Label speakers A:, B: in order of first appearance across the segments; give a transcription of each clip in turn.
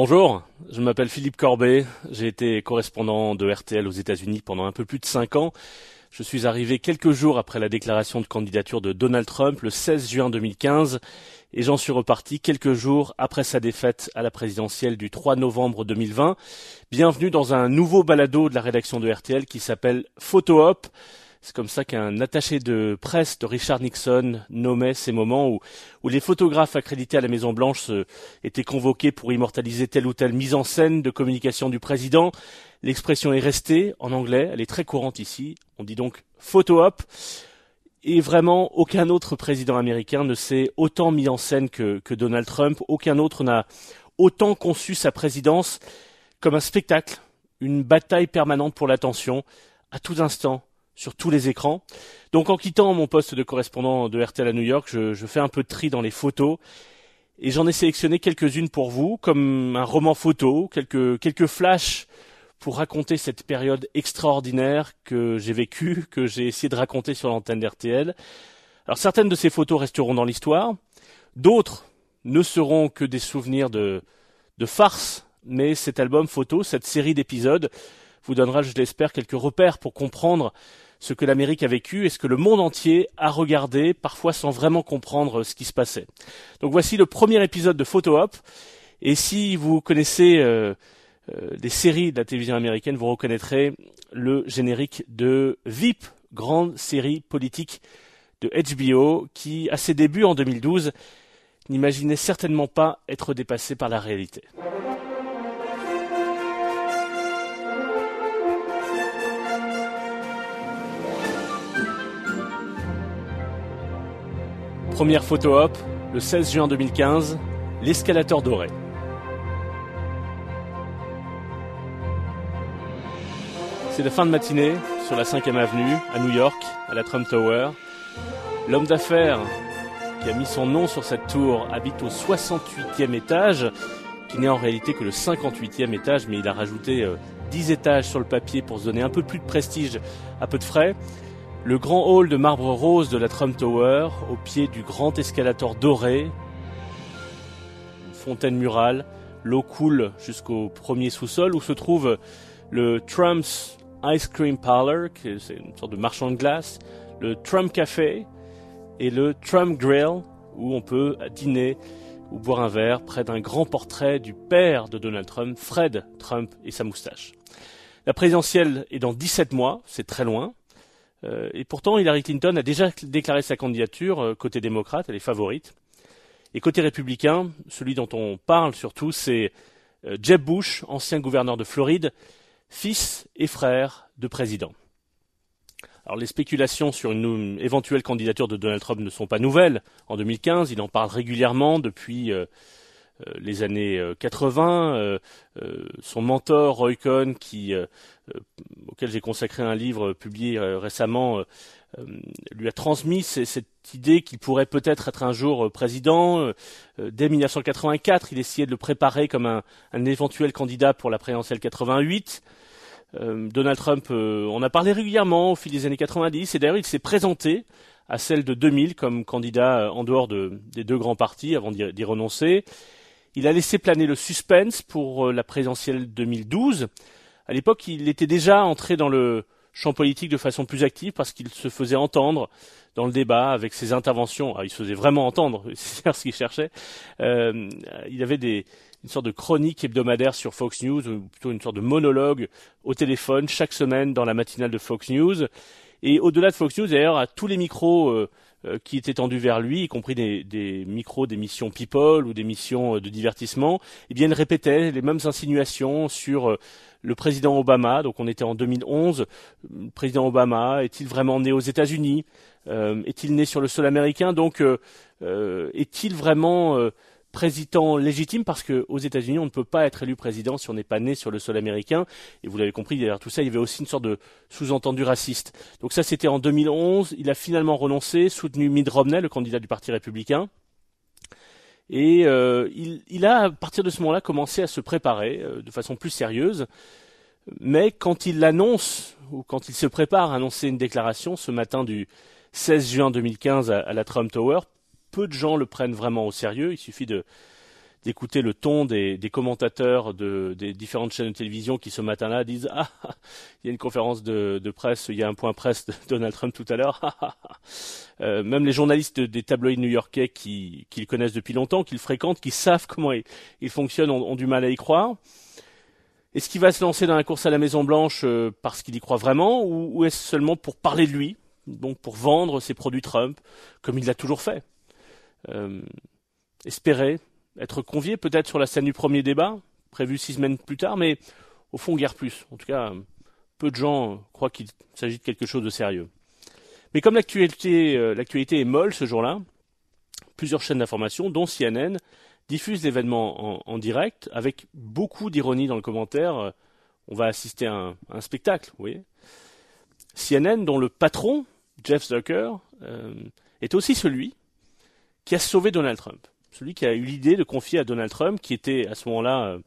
A: Bonjour, je m'appelle Philippe Corbet, j'ai été correspondant de RTL aux États-Unis pendant un peu plus de cinq ans. Je suis arrivé quelques jours après la déclaration de candidature de Donald Trump le 16 juin 2015 et j'en suis reparti quelques jours après sa défaite à la présidentielle du 3 novembre 2020. Bienvenue dans un nouveau balado de la rédaction de RTL qui s'appelle Photo Op. C'est comme ça qu'un attaché de presse de Richard Nixon nommait ces moments où, les photographes accrédités à la Maison Blanche étaient convoqués pour immortaliser telle ou telle mise en scène de communication du président. L'expression est restée en anglais, elle est très courante ici. On dit donc photo op. Et vraiment, aucun autre président américain ne s'est autant mis en scène que, que Donald Trump. Aucun autre n'a autant conçu sa présidence comme un spectacle, une bataille permanente pour l'attention, à tout instant, sur tous les écrans. Donc en quittant mon poste de correspondant de RTL à New York, je, je fais un peu de tri dans les photos et j'en ai sélectionné quelques-unes pour vous, comme un roman photo, quelques, quelques flashs pour raconter cette période extraordinaire que j'ai vécue, que j'ai essayé de raconter sur l'antenne d'RTL. Alors certaines de ces photos resteront dans l'histoire, d'autres ne seront que des souvenirs de, de farce, mais cet album photo, cette série d'épisodes, vous donnera, je l'espère, quelques repères pour comprendre ce que l'Amérique a vécu et ce que le monde entier a regardé, parfois sans vraiment comprendre ce qui se passait. Donc voici le premier épisode de Photo Op. Et si vous connaissez euh, euh, des séries de la télévision américaine, vous reconnaîtrez le générique de VIP, grande série politique de HBO, qui, à ses débuts en 2012, n'imaginait certainement pas être dépassé par la réalité. Première photo op, le 16 juin 2015, l'escalateur doré. C'est la fin de matinée sur la 5e avenue à New York, à la Trump Tower. L'homme d'affaires qui a mis son nom sur cette tour habite au 68e étage, qui n'est en réalité que le 58e étage, mais il a rajouté euh, 10 étages sur le papier pour se donner un peu plus de prestige à peu de frais. Le grand hall de marbre rose de la Trump Tower, au pied du grand escalator doré, une fontaine murale, l'eau coule jusqu'au premier sous-sol où se trouve le Trump's Ice Cream Parlor, qui c'est une sorte de marchand de glace, le Trump Café et le Trump Grill, où on peut dîner ou boire un verre près d'un grand portrait du père de Donald Trump, Fred Trump et sa moustache. La présidentielle est dans 17 mois, c'est très loin. Euh, et pourtant, Hillary Clinton a déjà déclaré sa candidature euh, côté démocrate, elle est favorite. Et côté républicain, celui dont on parle surtout, c'est euh, Jeb Bush, ancien gouverneur de Floride, fils et frère de président. Alors les spéculations sur une éventuelle candidature de Donald Trump ne sont pas nouvelles. En 2015, il en parle régulièrement depuis les années 80. Euh, son mentor Roy Cohn, qui, auquel j'ai consacré un livre publié récemment, lui a transmis cette idée qu'il pourrait peut-être être un jour président. dès 1984, il essayait de le préparer comme un, éventuel candidat pour la présidentielle 88. Euh, Donald Trump, euh, on a parlé régulièrement au fil des années 90, et d'ailleurs il s'est présenté à celle de 2000 comme candidat en dehors de, des deux grands partis avant d'y renoncer. Il a laissé planer le suspense pour la présidentielle 2012. À l'époque, il était déjà entré dans le champ politique de façon plus active parce qu'il se faisait entendre dans le débat avec ses interventions. Ah, il se faisait vraiment entendre, c'est ce qu'il cherchait. Euh, il avait des, une sorte de chronique hebdomadaire sur Fox News, ou plutôt une sorte de monologue au téléphone chaque semaine dans la matinale de Fox News. Et au-delà de Fox News, d'ailleurs, à tous les micros euh, euh, qui étaient tendus vers lui, y compris des, des micros People ou d'émissions euh, de divertissement, eh bien, il répétait les mêmes insinuations sur le président Obama. Donc, on était en 2011. Le président Obama est-il vraiment né aux États-Unis? Est-il né sur le sol américain? Donc, est-il vraiment président légitime? Parce qu'aux États-Unis, on ne peut pas être élu président si on n'est pas né sur le sol américain. Et vous l'avez compris, derrière tout ça, il y avait aussi une sorte de sous-entendu raciste. Donc ça, c'était en 2011. Il a finalement renoncé, soutenu Mitt Romney, le candidat du Parti républicain. Et euh, il, il, a, à partir de ce moment-là, commencé à se préparer euh, de façon plus sérieuse. Mais quand il l'annonce, ou quand il se prépare à annoncer une déclaration ce matin du 16 juin 2015 à, à la Trump Tower, peu de gens le prennent vraiment au sérieux. Il suffit de d'écouter le ton des, commentateurs de, des différentes chaînes de télévision qui ce matin-là disent ah il y a une conférence de, presse, il y a un point presse de Donald Trump tout à l'heure. euh, même les journalistes des tabloïds new-yorkais qui, qui connaissent depuis longtemps, qui le fréquentent, qui savent comment il, fonctionne, ont, du mal à y croire. Est-ce qu'il va se lancer dans la course à la Maison Blanche euh, parce qu'il y croit vraiment, ou, est-ce seulement pour parler de lui, donc pour vendre ses produits Trump, comme il l'a toujours fait? Euh, Espérer être convié peut-être sur la scène du premier débat, prévu six semaines plus tard, mais au fond guère plus. En tout cas, peu de gens croient qu'il s'agit de quelque chose de sérieux. Mais comme l'actualité, euh, est molle ce jour-là, plusieurs chaînes d'information, dont CNN, diffusent l'événement en, direct avec beaucoup d'ironie dans le commentaire. On va assister à un, spectacle, vous voyez. CNN, dont le patron, Jeff Zucker, euh, est aussi celui qui a sauvé Donald Trump celui qui a eu l'idée de confier à Donald Trump, qui était à ce moment-là euh,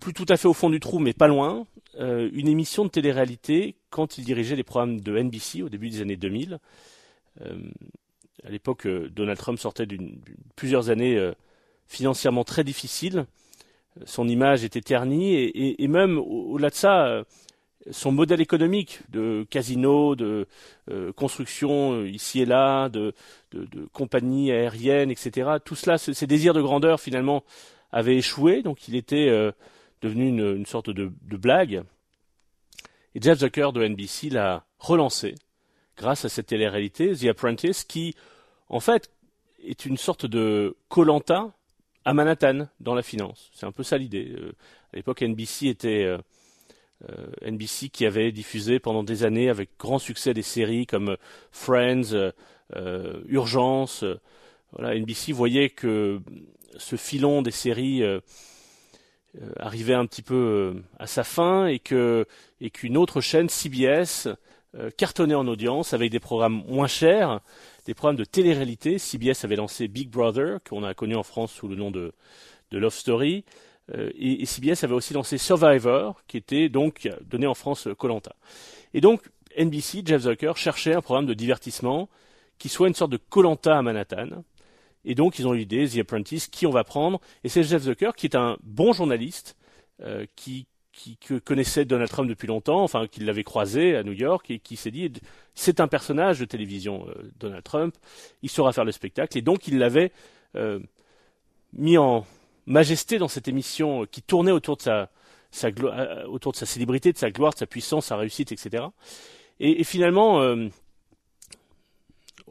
A: plus tout à fait au fond du trou, mais pas loin, euh, une émission de télé-réalité quand il dirigeait les programmes de NBC au début des années 2000. Euh, à l'époque, Donald Trump sortait d'une plusieurs années financièrement très difficiles. Son image était ternie et même au-delà de ça, son modèle économique de casino, de euh, construction euh, ici et là, de, compagnies aériennes, etc. Tout cela, ses désirs de grandeur finalement avaient échoué, donc il était euh, devenu une, sorte de, blague. Et Jeff Zucker de NBC l'a relancé grâce à cette télé-réalité, The Apprentice, qui en fait est une sorte de Colanta à Manhattan dans la finance. C'est un peu ça l'idée. à l'époque, NBC était NBC qui avait diffusé pendant des années avec grand succès des séries comme Friends, euh, Urgence. Voilà, NBC voyait que ce filon des séries euh, arrivait un petit peu à sa fin et que et qu'une autre chaîne CBS cartonnait en audience avec des programmes moins chers, des programmes de télé-réalité. CBS avait lancé Big Brother qu'on a connu en France sous le nom de Love Story. Euh, et, CBS avait aussi lancé Survivor, qui était donc donné en France euh, Colanta. Et donc NBC, Jeff Zucker, cherchait un programme de divertissement qui soit une sorte de Colanta à Manhattan. Et donc ils ont eu l'idée, The Apprentice, qui on va prendre. Et c'est Jeff Zucker qui est un bon journaliste, euh, qui, connaissait Donald Trump depuis longtemps, enfin qui l'avait croisé à New York et qui s'est dit c'est un personnage de télévision, Donald Trump, il saura faire le spectacle. Et donc il l'avait mis en, majesté dans cette émission qui tournait autour de sa, euh, autour de sa célébrité, de sa gloire, de sa puissance, sa réussite, etc. Et, finalement, euh,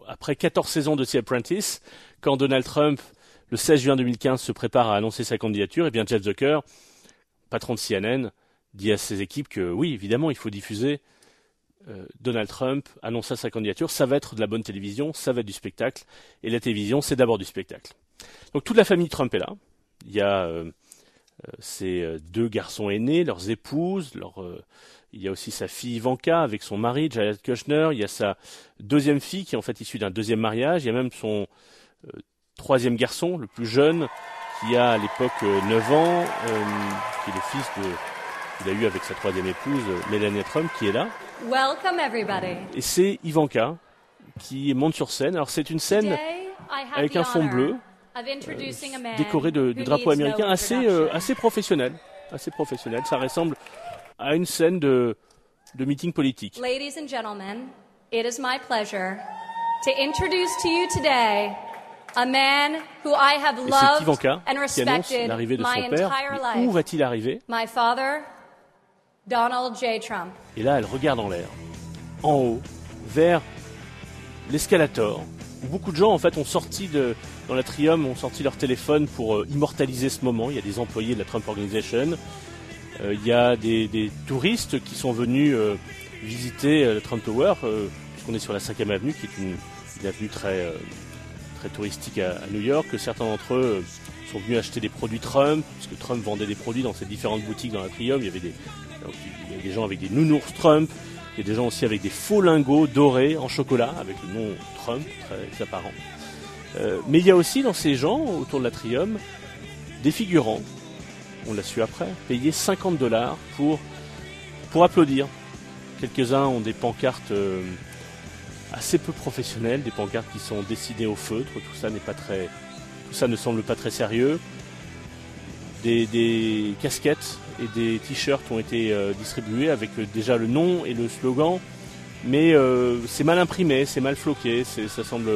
A: après 14 saisons de The Apprentice, quand Donald Trump, le 16 juin 2015, se prépare à annoncer sa candidature, et eh bien Jeff Zucker, patron de CNN, dit à ses équipes que oui, évidemment, il faut diffuser. Euh, Donald Trump annonça sa candidature, ça va être de la bonne télévision, ça va être du spectacle, et la télévision, c'est d'abord du spectacle. Donc toute la famille Trump est là, il y a euh, euh, ces euh, deux garçons aînés, leurs épouses, il y a aussi sa fille Ivanka avec son mari, Jared Kushner. Il y a sa deuxième fille qui est en fait issue d'un deuxième mariage. Il y a même son troisième garçon, le plus jeune, qui a à l'époque 9 ans, qui est le fils de qu'il a eu avec sa troisième épouse, Melania Trump, qui est là.
B: Welcome everybody.
A: Et c'est Ivanka qui monte sur scène. Alors c'est une scène avec un fond bleu, décoré de, du drapeau américain assez, euh, assez professionnel. Assez professionnel. Ça ressemble à une scène de, de meeting politique.
B: Ladies and gentlemen, it is my pleasure to introduce to you today a man who I have loved
A: Ivanka
B: and
A: respected l'arrivée de son père. Où va-t-il arriver?
B: My father, Donald J. Trump.
A: Et là, elle regarde en l'air, en haut, vers l'escalator, beaucoup de gens en fait ont sorti de, dans l'atrium ont sorti leur téléphone pour euh, immortaliser ce moment. Il y a des employés de la Trump Organization. Euh, il y a des, touristes qui sont venus euh, visiter la Trump Tower, puisqu'on est sur la 5e avenue, qui est une, avenue très, très touristique à, New York. Certains d'entre eux sont venus acheter des produits Trump, puisque Trump vendait des produits dans ses différentes boutiques dans l'atrium. Il il y avait des gens avec des nounours Trump. Il y a des gens aussi avec des faux lingots dorés en chocolat, avec le nom Trump, très apparent. Euh, mais il y a aussi dans ces gens, autour de l'atrium, des figurants, on l'a su après, payés 50 dollars pour, pour applaudir. Quelques-uns ont des pancartes euh, assez peu professionnelles, des pancartes qui sont dessinées au feutre, tout ça n'est pas très tout ça ne semble pas très sérieux. Des, des casquettes et des t-shirts ont été euh, distribués avec euh, déjà le nom et le slogan, mais euh, c'est mal imprimé, c'est mal floqué, ça semble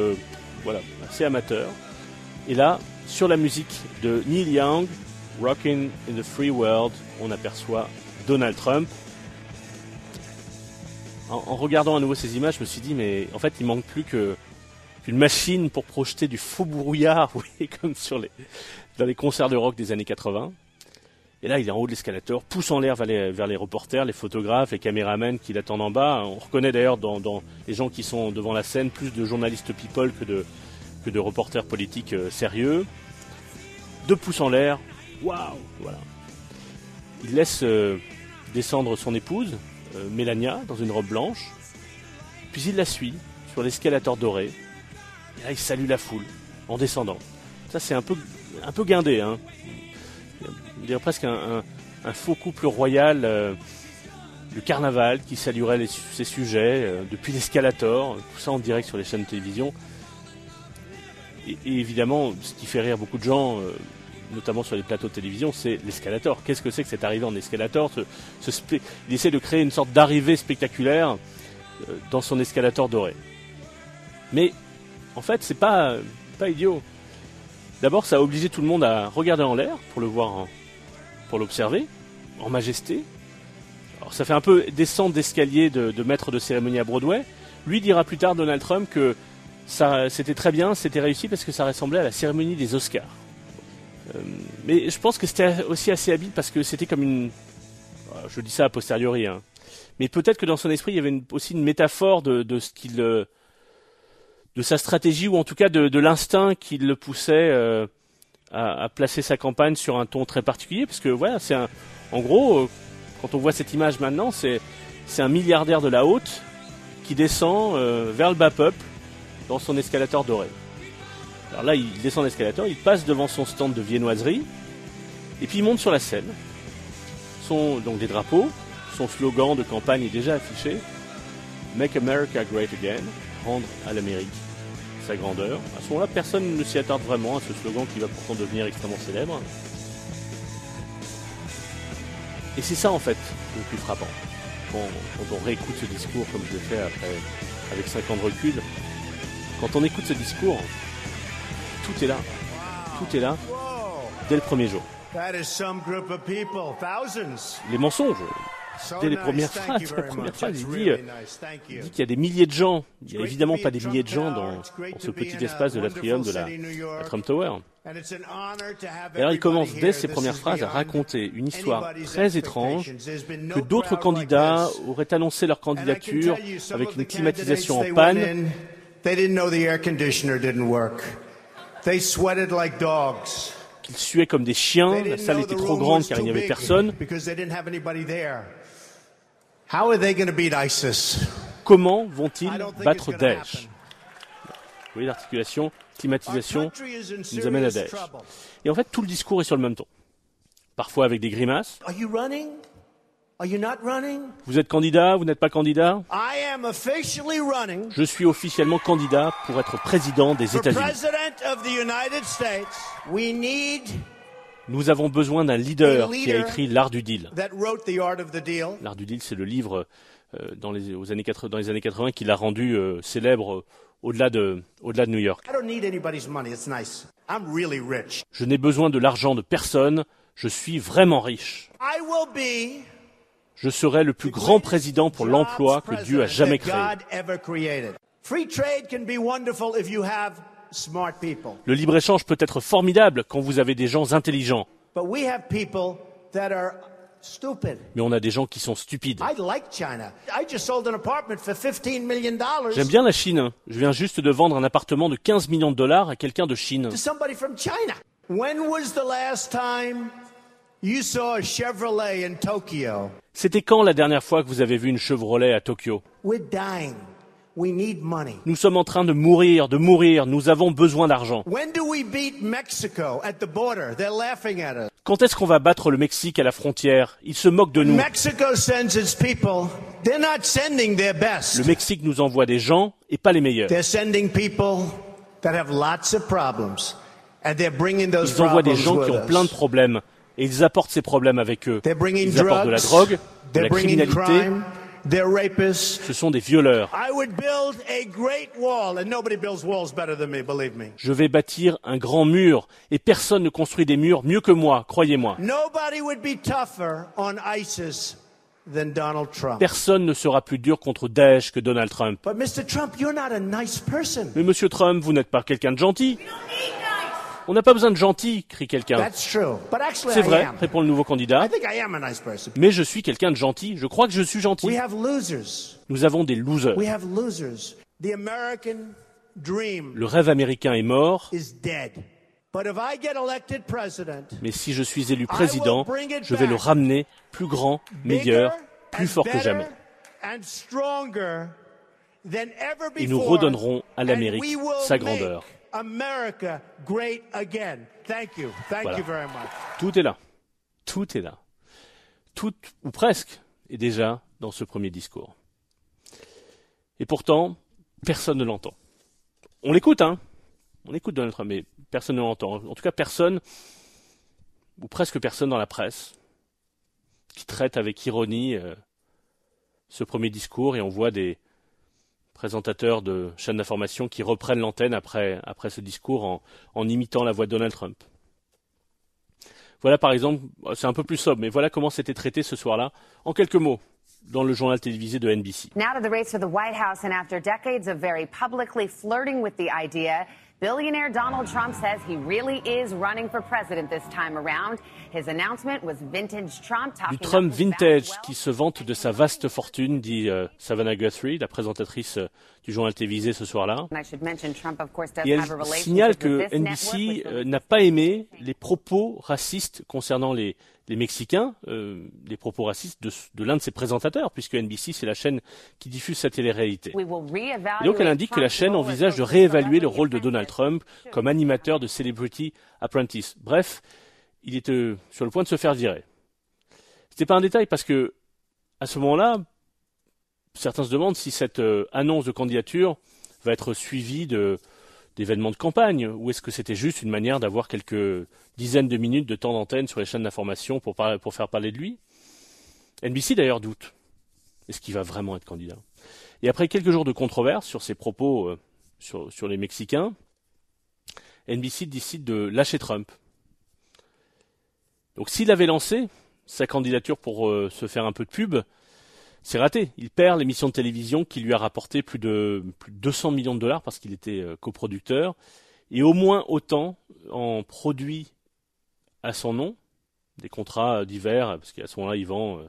A: voilà, assez amateur. Et là, sur la musique de Neil Young, Rockin' in the Free World, on aperçoit Donald Trump. En, regardant à nouveau ces images, je me suis dit, mais en fait, il manque plus qu'une machine pour projeter du faux brouillard, voyez, comme sur les, dans les concerts de rock des années 80. Et là, il est en haut de l'escalator, pousse en l'air vers les, reporters, les photographes, les caméramens qui l'attendent en bas. On reconnaît d'ailleurs dans, les gens qui sont devant la scène plus de journalistes people que de, que de reporters politiques euh, sérieux. Deux pouces en l'air, waouh, voilà. Il laisse euh, descendre son épouse, euh, Mélania, dans une robe blanche. Puis il la suit sur l'escalator doré. Et là, il salue la foule en descendant. Ça, c'est un peu, un peu guindé, hein. On dirait presque un, faux couple royal euh, du carnaval qui saluerait ses sujets euh, depuis l'escalator, tout ça en direct sur les chaînes de télévision. Et, évidemment, ce qui fait rire beaucoup de gens, euh, notamment sur les plateaux de télévision, c'est l'escalator. Qu'est-ce que c'est que cette arrivée en escalator? Il essaie de créer une sorte d'arrivée spectaculaire dans son escalator doré. Mais en fait, c'est pas, pas idiot. D'abord, ça a obligé tout le monde à regarder en l'air pour le voir, pour l'observer, en majesté. Alors, ça fait un peu descente d'escalier de, maître de cérémonie à Broadway. Lui dira plus tard, Donald Trump, que ça, c'était très bien, c'était réussi parce que ça ressemblait à la cérémonie des Oscars. Euh, mais je pense que c'était aussi assez habile parce que c'était comme une. euh, Je dis ça a posteriori, hein. Mais peut-être que dans son esprit, il y avait aussi une métaphore de, de ce qu'il. De sa stratégie ou en tout cas de, l'instinct qui le poussait euh, à, à placer sa campagne sur un ton très particulier parce que voilà c'est un en gros euh, quand on voit cette image maintenant c'est c'est un milliardaire de la haute qui descend euh, vers le bas peuple dans son escalator doré. Alors là il descend l'escalator il passe devant son stand de viennoiserie et puis il monte sur la scène. Son donc des drapeaux son slogan de campagne est déjà affiché. Make America Great Again rendre à l'Amérique sa grandeur. À ce moment-là, personne ne s'y attarde vraiment à ce slogan qui va pourtant devenir extrêmement célèbre. Et c'est ça en fait le plus frappant. Quand, quand on réécoute ce discours comme je l'ai fait après, avec 5 ans de recul, quand on écoute ce discours, tout est là. Tout est là dès le premier jour.
C: that is some group of people, thousands.
A: Les mensonges. Dès les premières phrases, la première phrase, il dit, euh, Il dit qu'il y a des milliers de gens. Il n'y a évidemment pas des milliers de gens dans, ce petit espace de l'atrium de la, la Trump Tower. Et alors il commence dès ses premières phrases à raconter une histoire très étrange que d'autres candidats auraient annoncé leur candidature avec une climatisation en panne.
C: in, They didn't know the air conditioner didn't work. They sweated like dogs.
A: qu'ils suaient comme des chiens. La salle était trop grande car il n'y avait personne.
C: How are they going to beat ISIS?
A: Comment vont-ils battre Daesh? Vous voyez l'articulation, climatisation. nous amène à Daesh. Et en fait, tout le discours est sur le même ton. Parfois avec des grimaces.
C: Are you running? Are you not running?
A: Vous êtes candidat, vous n'êtes pas candidat?
C: I am officially running
A: Je suis officiellement candidat pour être président des États-Unis. Nous avons besoin d'un leader qui a écrit L'Art du Deal. L'Art du Deal, c'est le livre euh, dans, les, aux années 80, dans les années 80 qui l'a rendu euh, célèbre euh, au-delà de, au-delà de New York.
C: I don't need anybody's money. It's nice. I'm really rich.
A: Je n'ai besoin de l'argent de personne, je suis vraiment riche.
C: I will be
A: Je serai le plus grand président pour l'emploi que Dieu a jamais créé. Le libre-échange peut être formidable quand vous avez des gens intelligents,
C: But we have people that are stupid.
A: mais on a des gens qui sont stupides.
C: I like China. I just sold an apartment for $15 million
A: J'aime bien la Chine. Je viens juste de vendre un appartement de 15 millions de dollars à quelqu'un de Chine.
C: to somebody from China. When was the last time you saw a Chevrolet in Tokyo?
A: C'était quand la dernière fois que vous avez vu une Chevrolet à Tokyo?
C: We're dying. We need money.
A: Nous sommes en train de mourir, de mourir, nous avons besoin d'argent.
C: When do we beat Mexico at the border? They're laughing at us.
A: Quand est-ce qu'on va battre le Mexique à la frontière? Ils se moquent de nous.
C: Mexico sends its people. They're not sending their
A: Le
C: best.
A: Mexique nous envoie des gens et pas les meilleurs.
C: They're sending people that have lots of problems. And they're bringing those
A: Ils envoient des gens qui ont plein de problèmes et ils apportent ces problèmes avec eux. Ils apportent de la drogue, de la criminalité.
C: Crime. They're rapists.
A: Ce sont des violeurs.
C: I would build a great wall, and nobody builds walls better than me, believe me.
A: Je vais bâtir un grand mur et personne ne construit des murs mieux que moi, croyez-moi.
C: Nobody would be tougher on ISIS than Donald Trump.
A: Personne ne sera plus dur contre Daesh que Donald Trump.
C: But Mr. Trump, you're not a nice person.
A: Mais monsieur Trump, vous n'êtes pas quelqu'un de gentil. On n'a pas besoin de gentil, crie quelqu'un. C'est vrai, répond le nouveau candidat. Mais je suis quelqu'un de gentil. Je crois que je suis gentil. Nous avons des losers. Le rêve américain est mort,
C: is dead. But if I get elected president,
A: mais si je suis élu président, je vais le ramener plus grand, meilleur, plus fort que jamais. Et nous redonnerons à l'Amérique sa grandeur.
C: America great again. Thank you. Thank
A: Voilà.
C: you very much.
A: Tout est là. Tout est là. Tout, ou presque, est déjà dans ce premier discours. Et pourtant, personne ne l'entend. On l'écoute, hein On écoute Donald Trump, mais personne ne l'entend. En tout cas, personne, ou presque personne dans la presse, qui traite avec ironie euh, ce premier discours, et on voit des présentateurs de chaînes d'information qui reprennent l'antenne après, après ce discours en, imitant la voix de Donald Trump. Voilà par exemple, c'est un peu plus sobre, mais voilà comment c'était traité ce soir-là, en quelques mots, dans le journal télévisé de NBC.
D: Billionaire Donald Trump says he really is running for president this time around. His announcement was vintage Trump talking
A: Du Trump vintage qui se vante de sa vaste fortune, dit euh, Savannah Guthrie, la présentatrice euh, du journal télévisé ce soir-là. Et
D: have a
A: elle signale
D: relationship
A: que NBC euh, n'a pas aimé les propos racistes concernant les, les Mexicains, euh, les propos racistes de, de l'un de ses présentateurs, puisque NBC c'est la chaîne qui diffuse sa télé-réalité. Et donc elle indique que la chaîne envisage de réévaluer le rôle de Donald. Trump comme animateur de Celebrity Apprentice. Bref, il est euh, sur le point de se faire virer. C'était pas un détail parce que à ce moment-là, certains se demandent si cette euh, annonce de candidature va être suivie d'événements de campagne ou est-ce que c'était juste une manière d'avoir quelques dizaines de minutes de temps d'antenne sur les chaînes d'information pour, faire parler de lui? NBC d'ailleurs doute. Est-ce qu'il va vraiment être candidat? Et après quelques jours de controverse sur ses propos euh, sur, sur les Mexicains, NBC décide de lâcher Trump. Donc s'il avait lancé sa candidature pour euh, se faire un peu de pub, c'est raté. Il perd l'émission de télévision qui lui a rapporté plus de, plus de 200 millions de dollars parce qu'il était euh, coproducteur, et au moins autant en produits à son nom, des contrats euh, divers, parce qu'à ce moment-là, il vend euh,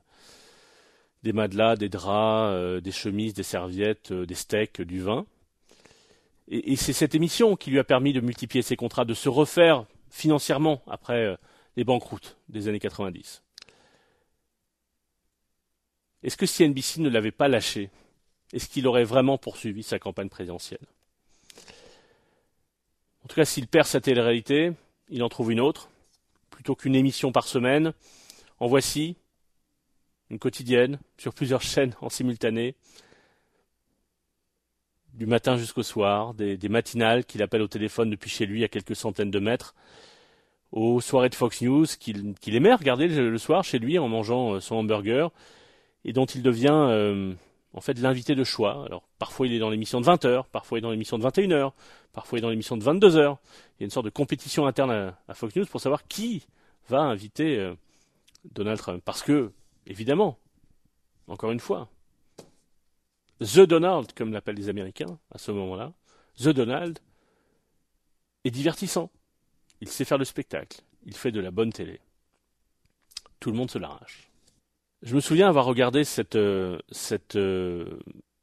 A: des matelas, des draps, euh, des chemises, des serviettes, euh, des steaks, euh, du vin. Et, c'est cette émission qui lui a permis de multiplier ses contrats, de se refaire financièrement après euh, les banqueroutes des années 90. Est-ce que si ne l'avait pas lâché, est-ce qu'il aurait vraiment poursuivi sa campagne présidentielle? En tout cas, s'il perd sa télé-réalité, il en trouve une autre. Plutôt qu'une émission par semaine, en voici une quotidienne sur plusieurs chaînes en simultané, du matin jusqu'au soir, des, matinales qu'il appelle au téléphone depuis chez lui à quelques centaines de mètres, aux soirées de Fox News qu'il aimait regarder le, le soir chez lui en mangeant euh, son hamburger et dont il devient euh, en fait l'invité de choix. Alors parfois il est dans l'émission de 20h, parfois il est dans l'émission de 21h, parfois il est dans l'émission de 22h. Il y a une sorte de compétition interne à, Fox News pour savoir qui va inviter euh, Donald Trump. Parce que, évidemment, encore une fois, The Donald, comme l'appellent les Américains à ce moment-là, The Donald est divertissant. Il sait faire le spectacle. Il fait de la bonne télé. Tout le monde se l'arrache. Je me souviens avoir regardé cette, euh, cette euh,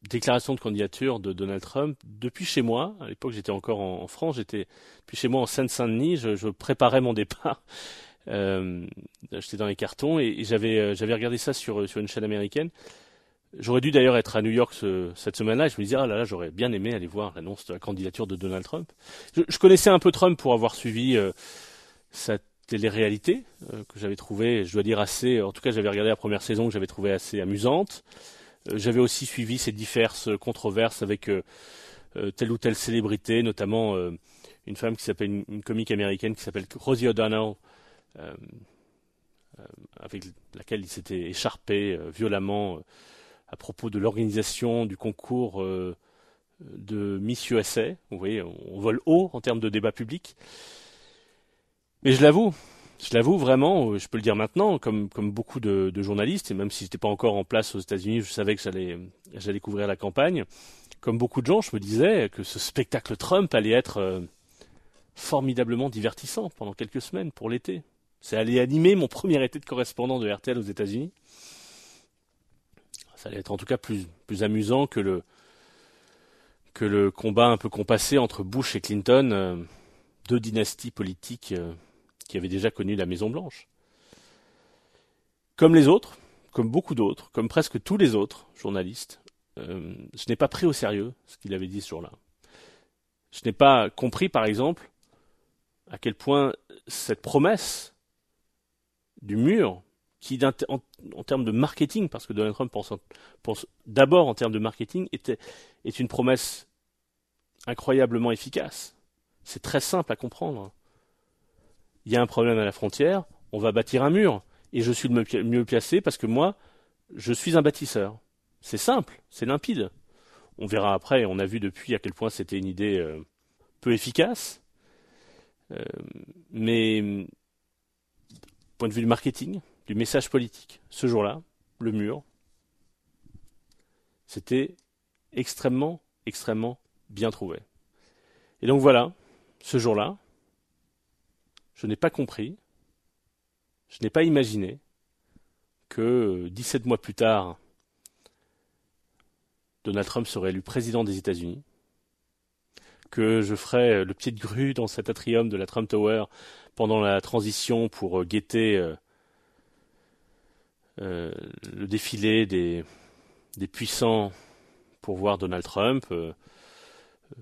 A: déclaration de candidature de Donald Trump depuis chez moi. À l'époque, j'étais encore en, France. J'étais depuis chez moi en Seine-Saint-Denis. Je, je préparais mon départ. Euh, j'étais dans les cartons et, et j'avais euh, j'avais regardé ça sur sur une chaîne américaine. J'aurais dû d'ailleurs être à New York ce- cette semaine-là. Et je me disais, ah là là, j'aurais bien aimé aller voir l'annonce de la candidature de Donald Trump. Je, je connaissais un peu Trump pour avoir suivi euh, sa télé-réalité euh, que j'avais trouvé, je dois dire assez. En tout cas, j'avais regardé la première saison que j'avais trouvé assez amusante. Euh, j'avais aussi suivi ces diverses controverses avec euh, euh, telle ou telle célébrité, notamment euh, une femme qui s'appelle une, comique américaine qui s'appelle Rosie O'Donnell, euh, euh, avec laquelle il s'était écharpé violemment à propos de l'organisation du concours de Miss USA. Vous voyez, on vole haut en termes de débat public. Mais je l'avoue, je l'avoue vraiment, je peux le dire maintenant, comme, comme beaucoup de, journalistes, et même si je n'étais pas encore en place aux États-Unis, je savais que j'allais, couvrir la campagne. Comme beaucoup de gens, je me disais que ce spectacle Trump allait être euh, formidablement divertissant pendant quelques semaines pour l'été. C'est allait animer mon premier été de correspondant de RTL aux États-Unis. Ça allait être en tout cas plus, plus amusant que le, que le combat un peu compassé entre Bush et Clinton, euh, deux dynasties politiques euh, qui avaient déjà connu la Maison Blanche. Comme les autres, comme beaucoup d'autres, comme presque tous les autres journalistes, euh, je n'ai pas pris au sérieux ce qu'il avait dit ce jour-là. Je n'ai pas compris, par exemple, à quel point cette promesse du mur, qui en, termes de marketing, parce que Donald Trump pense, pense d'abord en termes de marketing, était, est une promesse incroyablement efficace. C'est très simple à comprendre. Il y a un problème à la frontière, on va bâtir un mur. Et je suis le mieux placé parce que moi, je suis un bâtisseur. C'est simple, c'est limpide. On verra après, on a vu depuis à quel point c'était une idée euh, peu efficace. Euh, mais point de vue du marketing, du message politique, ce jour-là, le mur, c'était extrêmement, extrêmement bien trouvé. Et donc voilà, ce jour-là, je n'ai pas compris, je n'ai pas imaginé que 17 mois plus tard, Donald Trump serait élu président des États-Unis, que je ferais le pied de grue dans cet atrium de la Trump Tower pendant la transition pour euh, guetter euh, euh, le défilé des, puissants pour voir Donald Trump.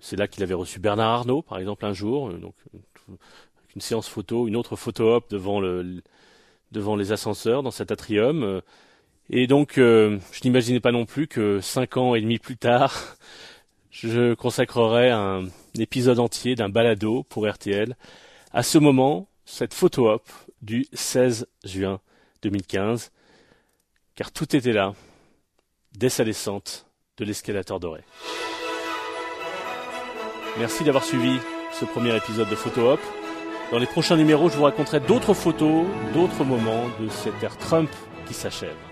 A: c'est là qu'il avait reçu Bernard Arnault, par exemple, un jour. Une séance photo, une autre photo op devant, le, devant les ascenseurs dans cet atrium. Et donc, euh, je n'imaginais pas non plus que cinq ans et demi plus tard, je consacrerais un épisode entier d'un balado pour RTL à ce moment, cette photo op du 16 juin 2015, car tout était là, dès sa descente de l'escalator doré. Merci d'avoir suivi ce premier épisode de Photo Op. Dans les prochains numéros, je vous raconterai d'autres photos, d'autres moments de cette ère Trump qui s'achève.